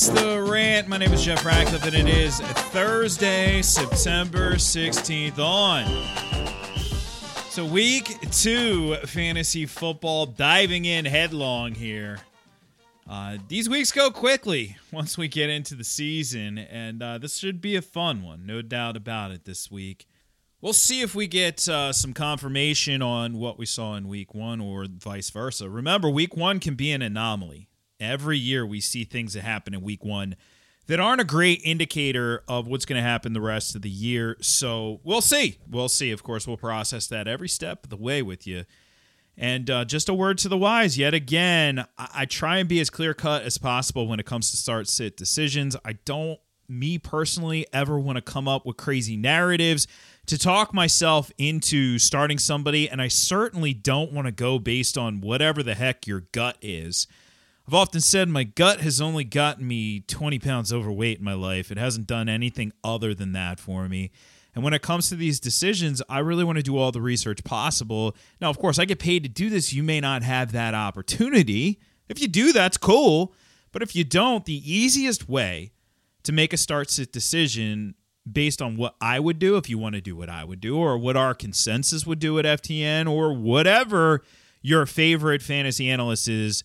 It's the rant. My name is Jeff Ratcliffe, and it is Thursday, September 16th on. So, week two fantasy football diving in headlong here. Uh, these weeks go quickly once we get into the season, and uh, this should be a fun one, no doubt about it, this week. We'll see if we get uh, some confirmation on what we saw in week one or vice versa. Remember, week one can be an anomaly. Every year we see things that happen in week one that aren't a great indicator of what's going to happen the rest of the year. So we'll see. We'll see. Of course, we'll process that every step of the way with you. And uh, just a word to the wise yet again, I-, I try and be as clear cut as possible when it comes to start sit decisions. I don't, me personally, ever want to come up with crazy narratives to talk myself into starting somebody, and I certainly don't want to go based on whatever the heck your gut is. I've often said my gut has only gotten me 20 pounds overweight in my life. It hasn't done anything other than that for me. And when it comes to these decisions, I really want to do all the research possible. Now, of course, I get paid to do this. You may not have that opportunity. If you do, that's cool. But if you don't, the easiest way to make a start sit decision based on what I would do if you want to do what I would do, or what our consensus would do at FTN, or whatever your favorite fantasy analyst is.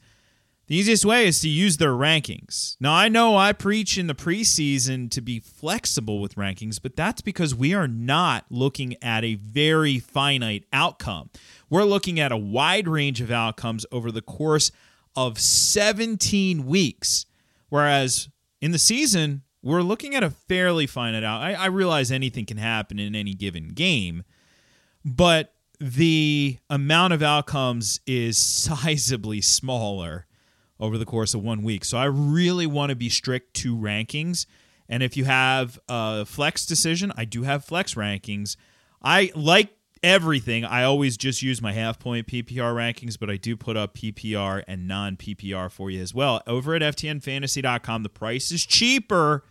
The easiest way is to use their rankings. Now, I know I preach in the preseason to be flexible with rankings, but that's because we are not looking at a very finite outcome. We're looking at a wide range of outcomes over the course of 17 weeks. Whereas in the season, we're looking at a fairly finite out. I, I realize anything can happen in any given game, but the amount of outcomes is sizably smaller over the course of one week. So I really want to be strict to rankings. And if you have a flex decision, I do have flex rankings. I like everything. I always just use my half point PPR rankings, but I do put up PPR and non PPR for you as well. Over at FTNFantasy.com, the price is cheaper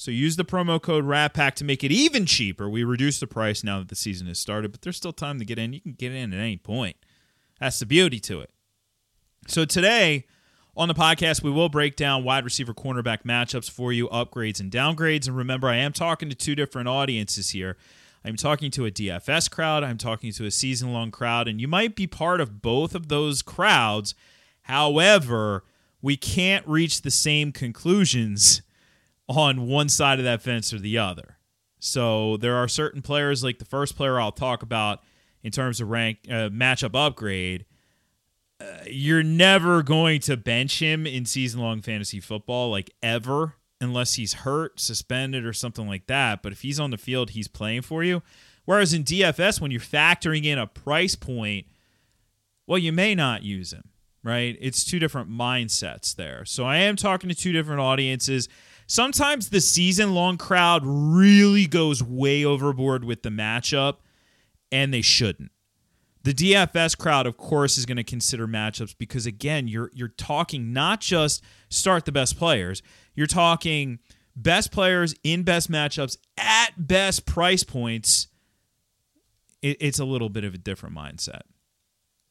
so use the promo code RATPACK to make it even cheaper. We reduce the price now that the season has started, but there's still time to get in. You can get in at any point. That's the beauty to it. So today on the podcast, we will break down wide receiver cornerback matchups for you, upgrades and downgrades. And remember, I am talking to two different audiences here. I'm talking to a DFS crowd, I'm talking to a season long crowd, and you might be part of both of those crowds. However, we can't reach the same conclusions on one side of that fence or the other. So there are certain players, like the first player I'll talk about in terms of rank uh, matchup upgrade. You're never going to bench him in season long fantasy football, like ever, unless he's hurt, suspended, or something like that. But if he's on the field, he's playing for you. Whereas in DFS, when you're factoring in a price point, well, you may not use him, right? It's two different mindsets there. So I am talking to two different audiences sometimes the season long crowd really goes way overboard with the matchup, and they shouldn't. The DFS crowd, of course, is going to consider matchups because again, you're you're talking not just start the best players, you're talking best players in best matchups at best price points. It, it's a little bit of a different mindset.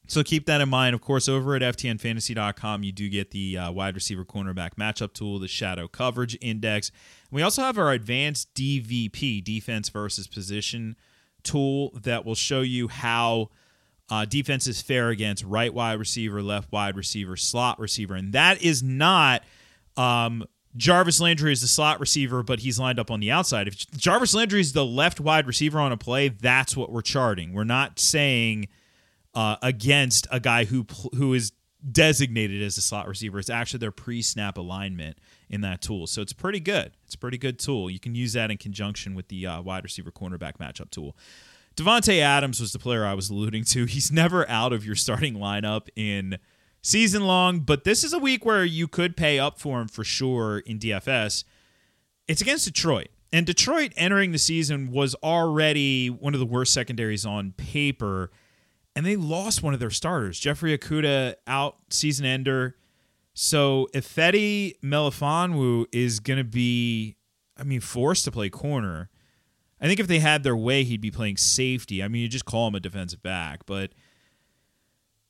So keep that in mind. Of course, over at FTNFantasy.com, you do get the uh, wide receiver cornerback matchup tool, the shadow coverage index. We also have our advanced DVP, defense versus position tool, that will show you how uh, defenses fare against right wide receiver, left wide receiver, slot receiver. And that is not. Um, Jarvis Landry is the slot receiver, but he's lined up on the outside. If Jarvis Landry is the left wide receiver on a play, that's what we're charting. We're not saying uh, against a guy who who is designated as a slot receiver. It's actually their pre-snap alignment in that tool. So it's pretty good. It's a pretty good tool. You can use that in conjunction with the uh, wide receiver cornerback matchup tool. Davante Adams was the player I was alluding to. He's never out of your starting lineup in season long, but this is a week where you could pay up for him for sure in DFS. It's against Detroit. And Detroit entering the season was already one of the worst secondaries on paper and they lost one of their starters. Jeffrey Okudah out season ender. So Ifeatu Melifonwu is going to be, I mean, forced to play corner. I think if they had their way, he'd be playing safety. I mean, you just call him a defensive back, but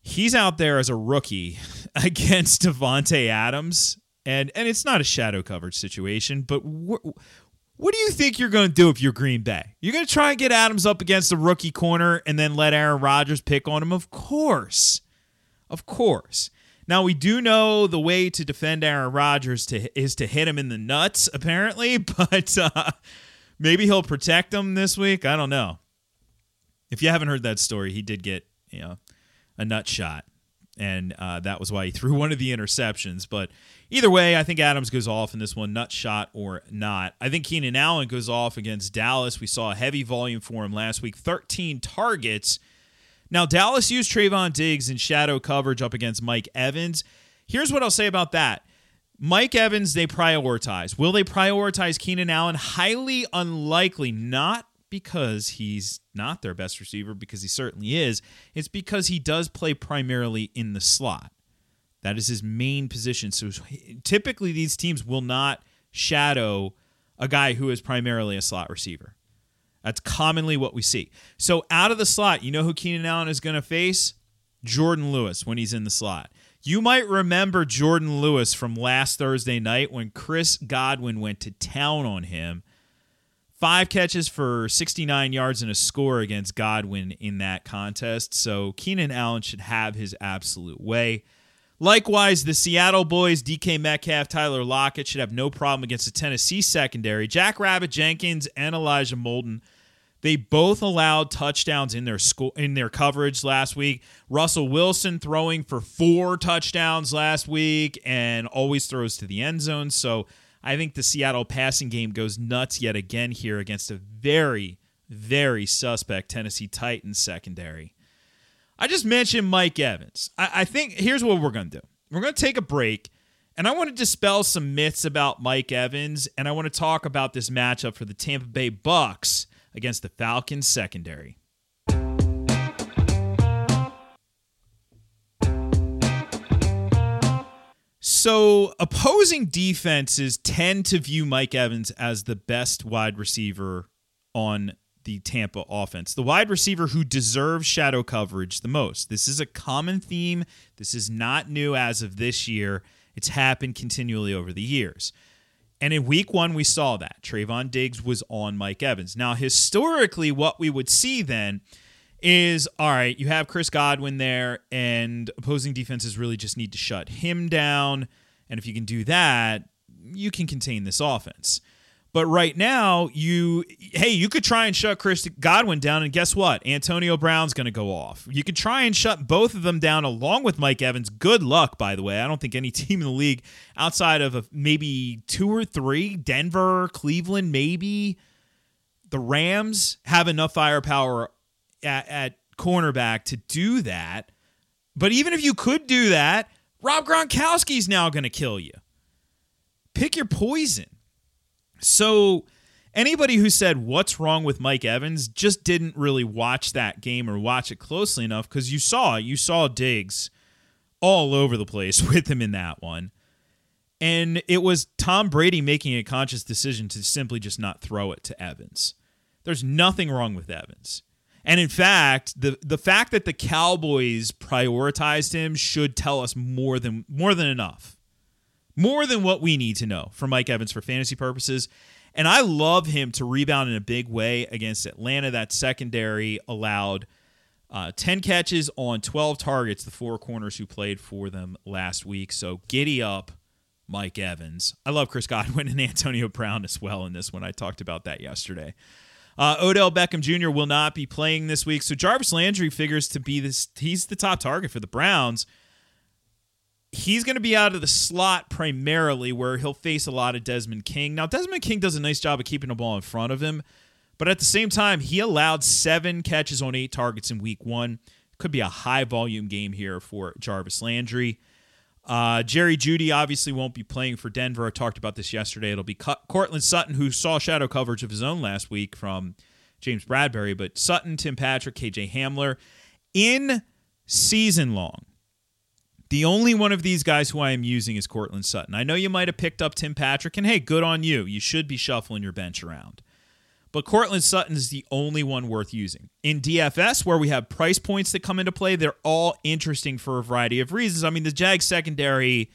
he's out there as a rookie against Davante Adams. and and it's not a shadow coverage situation, but wh- what do you think you're going to do if you're Green Bay? You're going to try and get Adams up against the rookie corner and then let Aaron Rodgers pick on him? Of course. Of course. Now we do know the way to defend Aaron Rodgers to is to hit him in the nuts, apparently, but uh, maybe he'll protect him this week. I don't know. If you haven't heard that story, he did get you know a nut shot, and uh, that was why he threw one of the interceptions. But either way, I think Adams goes off in this one, nut shot or not. I think Keenan Allen goes off against Dallas. We saw a heavy volume for him last week, 13 targets. Now, Dallas used Trevon Diggs in shadow coverage up against Mike Evans. Here's what I'll say about that. Mike Evans, they prioritize. Will they prioritize Keenan Allen? Highly unlikely, not because he's not their best receiver, because he certainly is. It's because he does play primarily in the slot. That is his main position. So typically, these teams will not shadow a guy who is primarily a slot receiver. That's commonly what we see. So out of the slot, you know who Keenan Allen is going to face? Jourdan Lewis when he's in the slot. You might remember Jourdan Lewis from last Thursday night when Chris Godwin went to town on him. Five catches for 69 yards and a score against Godwin in that contest. So Keenan Allen should have his absolute way. Likewise, the Seattle boys, DK Metcalf, Tyler Lockett, should have no problem against the Tennessee secondary. Jack Rabbit Jenkins and Elijah Molden, they both allowed touchdowns in their school in their coverage last week. Russell Wilson throwing for four touchdowns last week and always throws to the end zone. So I think the Seattle passing game goes nuts yet again here against a very, very suspect Tennessee Titans secondary. I just mentioned Mike Evans. I, I think here's what we're to do we're to take a break, and I want to dispel some myths about Mike Evans, and I want to talk about this matchup for the Tampa Bay Bucks against the Falcons secondary. So, opposing defenses tend to view Mike Evans as the best wide receiver on the Tampa offense. The wide receiver who deserves shadow coverage the most. This is a common theme. This is not new as of this year. It's happened continually over the years. And in week one, we saw that. Trevon Diggs was on Mike Evans. Now, historically, what we would see then is all right, you have Chris Godwin there, and opposing defenses really just need to shut him down. And if you can do that, you can contain this offense. But right now, you hey, you could try and shut Chris Godwin down, and guess what? Antonio Brown's going to go off. You could try and shut both of them down along with Mike Evans. Good luck, by the way. I don't think any team in the league outside of maybe two or three, Denver, Cleveland, maybe the Rams, have enough firepower at, at cornerback to do that. But even if you could do that, Rob Gronkowski's now going to kill you. Pick your poison. So anybody who said what's wrong with Mike Evans just didn't really watch that game or watch it closely enough because you saw you saw Diggs all over the place with him in that one. And it was Tom Brady making a conscious decision to simply just not throw it to Evans. There's nothing wrong with Evans. And in fact, the the fact that the Cowboys prioritized him should tell us more than more than enough more than what we need to know for Mike Evans for fantasy purposes. And I love him to rebound in a big way against Atlanta. That secondary allowed uh, 10 catches on 12 targets, the four corners who played for them last week. So giddy up, Mike Evans. I love Chris Godwin and Antonio Brown as well in this one. I talked about that yesterday. Uh, Odell Beckham Jr. will not be playing this week. So Jarvis Landry figures to be this, he's the top target for the Browns he's going to be out of the slot primarily where he'll face a lot of Desmond King. Now, Desmond King does a nice job of keeping the ball in front of him, but at the same time, he allowed seven catches on eight targets in week one. Could be a high volume game here for Jarvis Landry. Uh, Jerry Jeudy obviously won't be playing for Denver. I talked about this yesterday. It'll be Courtland Sutton, who saw shadow coverage of his own last week from James Bradberry, but Sutton, Tim Patrick, KJ Hamler. In season long, the only one of these guys who I am using is Courtland Sutton. I know you might have picked up Tim Patrick, and hey, good on you. You should be shuffling your bench around. But Courtland Sutton is the only one worth using. In DFS, where we have price points that come into play, they're all interesting for a variety of reasons. I mean, the Jag secondary,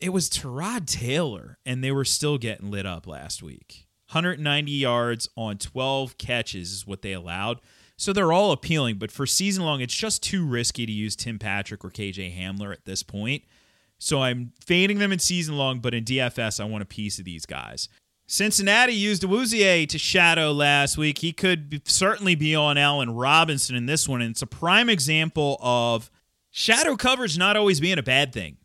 it was Tyrod Taylor, and they were still getting lit up last week. 190 yards on 12 catches is what they allowed. So they're all appealing, but for season long, it's just too risky to use Tim Patrick or KJ Hamler at this point. So I'm fading them in season long, but in DFS, I want a piece of these guys. Cincinnati used Awuzie to shadow last week. He could be, certainly be on Allen Robinson in this one, and it's a prime example of shadow coverage not always being a bad thing.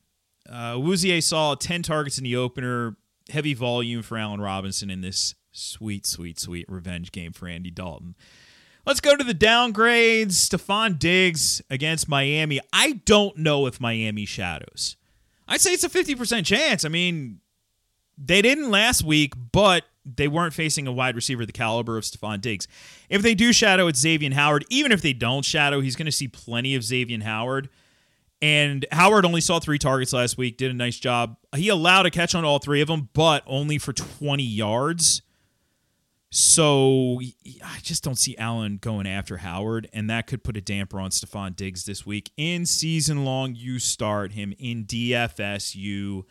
Uh, saw 10 targets in the opener, heavy volume for Allen Robinson in this sweet, sweet, sweet revenge game for Andy Dalton. Let's go to the downgrades. Stefon Diggs against Miami. I don't know if Miami shadows. I'd say it's a 50% chance. I mean, they didn't last week, but they weren't facing a wide receiver the caliber of Stefon Diggs. If they do shadow, it's Xavier Howard. Even if they don't shadow, he's going to see plenty of Xavier Howard. And Howard only saw three targets last week, did a nice job. He allowed a catch on all three of them, but only for 20 yards. So I just don't see Allen going after Howard, and that could put a damper on Stefon Diggs this week. In season long, you start him in DFS. You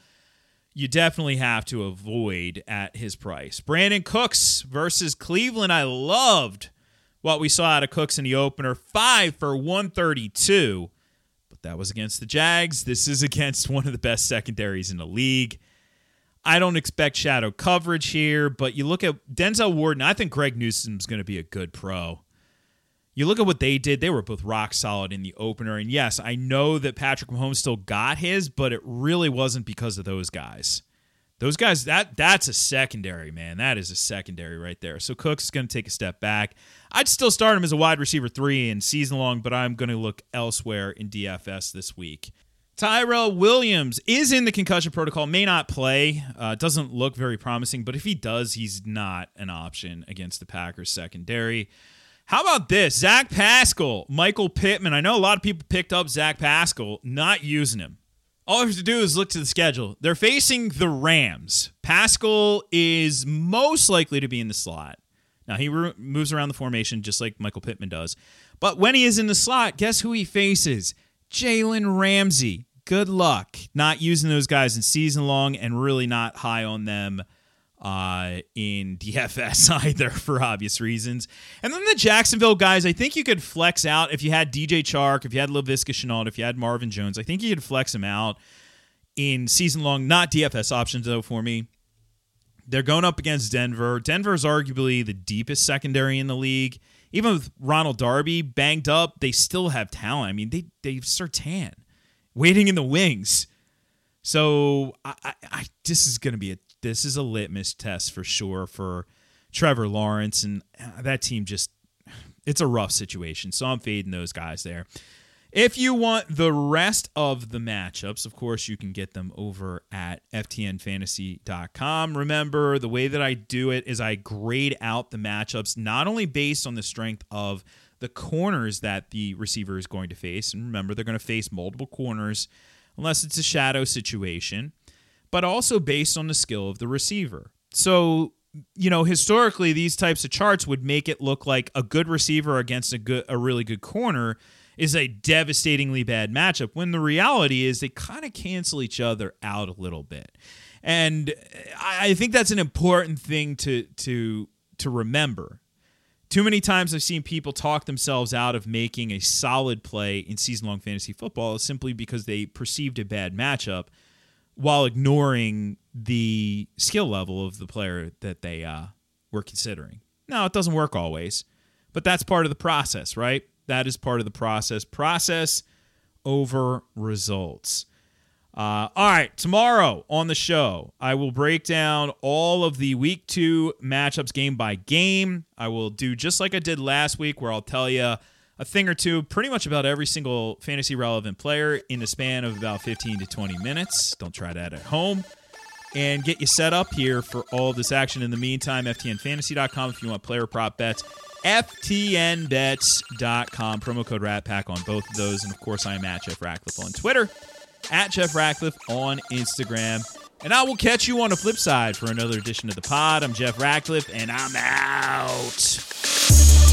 you definitely have to avoid at his price. Brandin Cooks versus Cleveland. I loved what we saw out of Cooks in the opener. Five for 132, but that was against the Jags. This is against one of the best secondaries in the league. I don't expect shadow coverage here, but you look at Denzel Ward, and I think Greg Newsome's going to be a good pro. You look at what they did, they were both rock solid in the opener. And yes, I know that Patrick Mahomes still got his, but it really wasn't because of those guys. Those guys, that that's a secondary, man. That is a secondary right there. So Cooks going to take a step back. I'd still start him as a wide receiver three in season long, but I'm going to look elsewhere in DFS this week. Tyrell Williams is in the concussion protocol, may not play. Uh, doesn't look very promising, but if he does, he's not an option against the Packers secondary. How about this? Zach Pascal, Michael Pittman. I know a lot of people picked up Zach Pascal, not using him. All you have to do is look to the schedule. They're facing the Rams. Pascal is most likely to be in the slot. Now, he re- moves around the formation just like Michael Pittman does. But when he is in the slot, guess who he faces? Jalen Ramsey. Good luck not using those guys in season long and really not high on them uh, in DFS either for obvious reasons. And then the Jacksonville guys, I think you could flex out if you had DJ Chark, if you had Laviska Shenault, if you had Marvin Jones. I think you could flex them out in season long, not DFS options though for me. They're going up against Denver. Denver is arguably the deepest secondary in the league even with Ronald Darby banged up, they still have talent. I mean, they they Surtain waiting in the wings. So I, I, I this is to be a this is a litmus test for sure for Trevor Lawrence and uh, that team. Just it's a rough situation. So I'm fading those guys there. If you want the rest of the matchups, of course, you can get them over at ftnfantasy.com. Remember, the way that I do it is I grade out the matchups not only based on the strength of the corners that the receiver is going to face, and remember, they're going to face multiple corners unless it's a shadow situation, but also based on the skill of the receiver. So, you know, historically, these types of charts would make it look like a good receiver against a good, a really good corner is a devastatingly bad matchup when the reality is they kind of cancel each other out a little bit. And I think that's an important thing to to to remember. Too many times I've seen people talk themselves out of making a solid play in season long fantasy football simply because they perceived a bad matchup while ignoring the skill level of the player that they uh, were considering. Now, it doesn't work always, but that's part of the process, right? That is part of the process. Process over results. Uh, all right, tomorrow on the show, I will break down all of the week two matchups game by game. I will do just like I did last week, where I'll tell you a thing or two pretty much about every single fantasy relevant player in the span of about 15 to 20 minutes. Don't try that at home. And get you set up here for all this action. In the meantime, FTNFantasy.com if you want player prop bets FTNBets.com. Promo code RATPACK on both of those. And of course, I am at Jeff Ratcliffe on Twitter, at Jeff Ratcliffe on Instagram. And I will catch you on the flip side for another edition of the pod. I'm Jeff Ratcliffe, and I'm out.